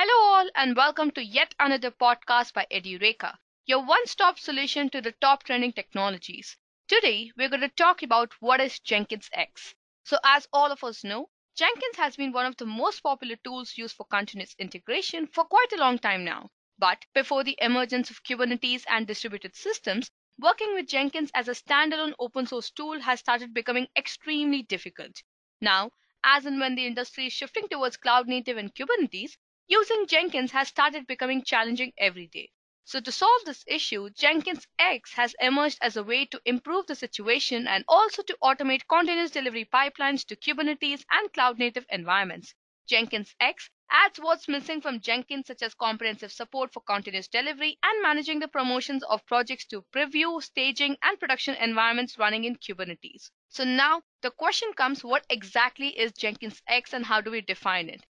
Hello, all, and welcome to yet another podcast by Edureka, your one stop solution to the top trending technologies. Today, we're going to talk about what is Jenkins X. So, as all of us know, Jenkins has been one of the most popular tools used for continuous integration for quite a long time now. But before the emergence of Kubernetes and distributed systems, working with Jenkins as a standalone open source tool has started becoming extremely difficult. Now, as and when the industry is shifting towards cloud native and Kubernetes, using Jenkins has started becoming challenging every day. So to solve this issue, Jenkins X has emerged as a way to improve the situation and also to automate continuous delivery pipelines to Kubernetes and cloud native environments. Jenkins X adds what's missing from Jenkins such as comprehensive support for continuous delivery and managing the promotions of projects to preview, staging and production environments running in Kubernetes. So now the question comes what exactly is Jenkins X and how do we define it?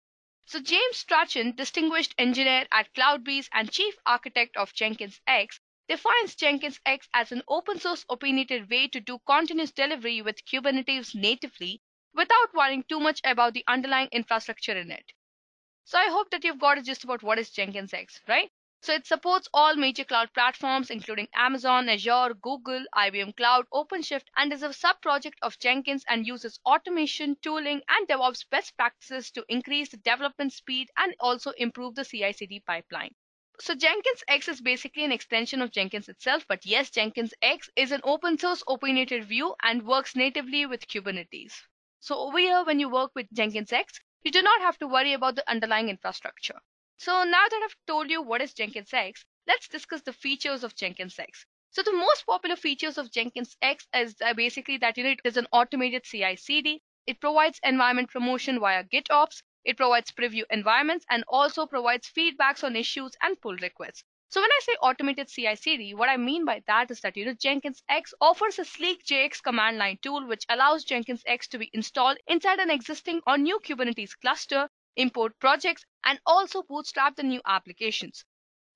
So James Strachan, distinguished engineer at CloudBees and chief architect of Jenkins X, defines Jenkins X as an open source opinionated way to do continuous delivery with Kubernetes natively without worrying too much about the underlying infrastructure in it. So I hope that you've got gist about what is Jenkins X, right? So it supports all major cloud platforms including Amazon, Azure, Google, IBM Cloud, OpenShift and is a sub-project of Jenkins and uses automation, tooling and DevOps best practices to increase the development speed and also improve the CI/CD pipeline. So Jenkins X is basically an extension of Jenkins itself, but yes, Jenkins X is an open source opinionated view and works natively with Kubernetes. So over here, when you work with Jenkins X, you do not have to worry about the underlying infrastructure. So now that I've told you what is Jenkins X, let's discuss the features of Jenkins X. So the most popular features of Jenkins X is uh, basically that you know it is an automated CI/CD. It provides environment promotion via GitOps. It provides preview environments and also provides feedbacks on issues and pull requests. So when I say automated CI/CD, what I mean by that is that you know Jenkins X offers a sleek JX command line tool which allows Jenkins X to be installed inside an existing or new Kubernetes cluster import projects, and also bootstrap the new applications.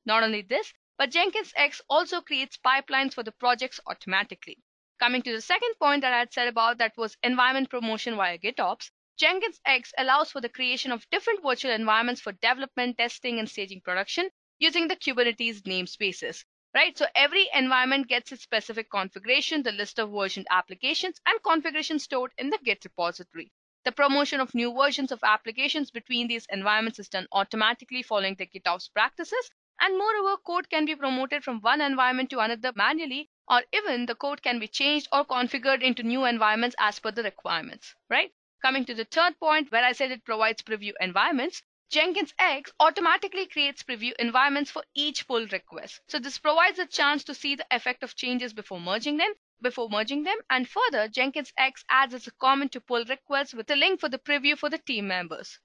Not only this, but Jenkins X also creates pipelines for the projects automatically. Coming to the second point that I had said about that was environment promotion via GitOps, Jenkins X allows for the creation of different virtual environments for development, testing, and staging production using the Kubernetes namespaces. Right, so every environment gets its specific configuration, the list of versioned applications, and configuration stored in the Git repository. The promotion of new versions of applications between these environments is done automatically following the GitOps practices. And moreover, code can be promoted from one environment to another manually, or even the code can be changed or configured into new environments as per the requirements, right? Coming to the third point where I said it provides preview environments, Jenkins X automatically creates preview environments for each pull request. So this provides a chance to see the effect of changes before merging them before merging them. And further, Jenkins X adds as a comment to pull requests with a link for the preview for the team members.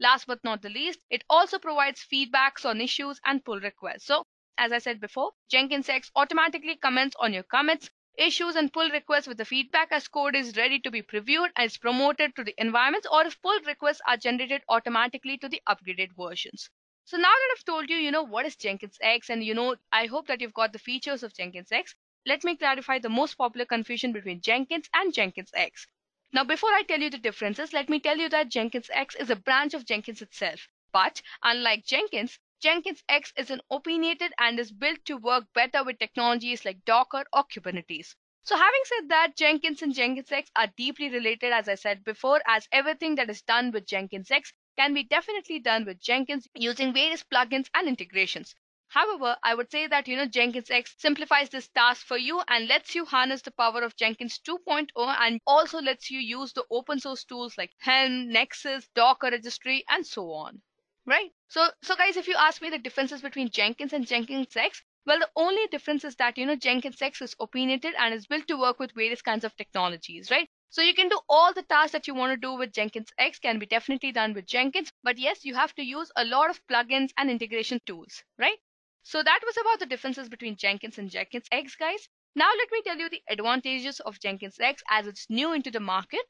Last but not the least, it also provides feedbacks on issues and pull requests. So, as I said before, Jenkins X automatically comments on your commits, issues, and pull requests with the feedback as code is ready to be previewed and is promoted to the environments or if pull requests are generated automatically to the upgraded versions. So now that I've told you, you know, what is Jenkins X and you know, I hope that you've got the features of Jenkins X let me clarify the most popular confusion between Jenkins and Jenkins X. Now, before I tell you the differences, let me tell you that Jenkins X is a branch of Jenkins itself. But unlike Jenkins, Jenkins X is an opinionated and is built to work better with technologies like Docker or Kubernetes. So having said that, Jenkins and Jenkins X are deeply related, as I said before, as everything that is done with Jenkins X can be definitely done with Jenkins using various plugins and integrations. However, I would say that you know Jenkins X simplifies this task for you and lets you harness the power of Jenkins 2.0 and also lets you use the open source tools like Helm, Nexus, Docker registry, and so on. Right? So, so guys, if you ask me the differences between Jenkins and Jenkins X, well, the only difference is that you know Jenkins X is opinionated and is built to work with various kinds of technologies, right? So you can do all the tasks that you want to do with Jenkins X can be definitely done with Jenkins, but yes, you have to use a lot of plugins and integration tools, right? So that was about the differences between Jenkins and Jenkins X, guys. Now let me tell you the advantages of Jenkins X as it's new into the market.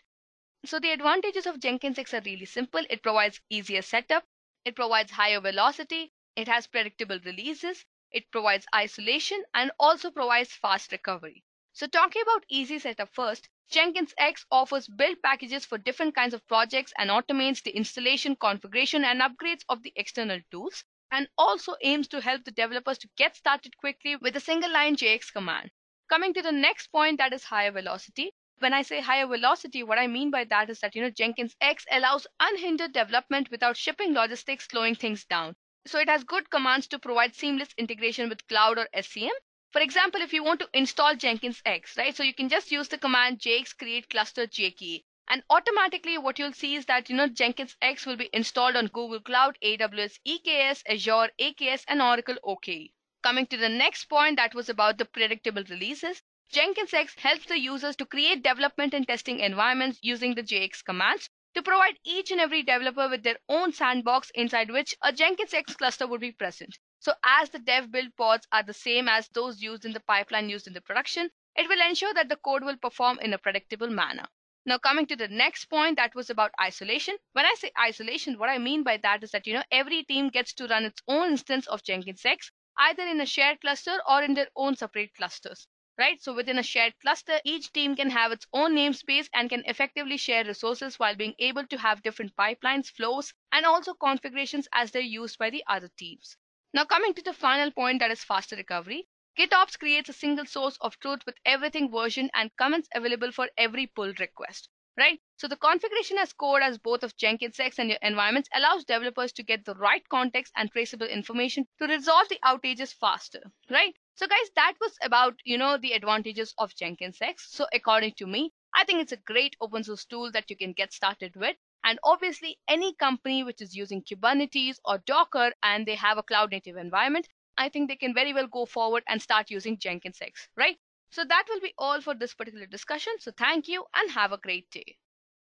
So the advantages of Jenkins X are really simple. It provides easier setup. It provides higher velocity. It has predictable releases. It provides isolation and also provides fast recovery. So talking about easy setup first, Jenkins X offers build packages for different kinds of projects and automates the installation, configuration, and upgrades of the external tools, and also aims to help the developers to get started quickly with a single line JX command. Coming to the next point, that is higher velocity. When I say higher velocity, what I mean by that is that, you know, Jenkins X allows unhindered development without shipping logistics slowing things down. So it has good commands to provide seamless integration with cloud or SCM for example, if you want to install Jenkins X, right? So you can just use the command jx create cluster gke. And automatically what you'll see is that, you know, Jenkins X will be installed on Google Cloud, AWS, EKS, Azure, AKS, and Oracle OKE. Coming to the next point that was about the predictable releases. Jenkins X helps the users to create development and testing environments using the JX commands to provide each and every developer with their own sandbox inside which a Jenkins X cluster would be present. So as the dev build pods are the same as those used in the pipeline used in the production, it will ensure that the code will perform in a predictable manner. Now coming to the next point that was about isolation. When I say isolation, what I mean by that is that, you know, every team gets to run its own instance of Jenkins X, either in a shared cluster or in their own separate clusters. Right? So within a shared cluster, each team can have its own namespace and can effectively share resources while being able to have different pipelines, flows, and also configurations as they're used by the other teams. Now coming to the final point that is faster recovery. GitOps creates a single source of truth with everything versioned and comments available for every pull request, right? So the configuration as code as both of Jenkins X and your environments allows developers to get the right context and traceable information to resolve the outages faster, right? So guys, that was about, you know, the advantages of Jenkins X. So according to me, I think it's a great open source tool that you can get started with. And obviously, any company which is using Kubernetes or Docker and they have a cloud native environment, I think they can very well go forward and start using Jenkins X, right? So that will be all for this particular discussion. So thank you and have a great day.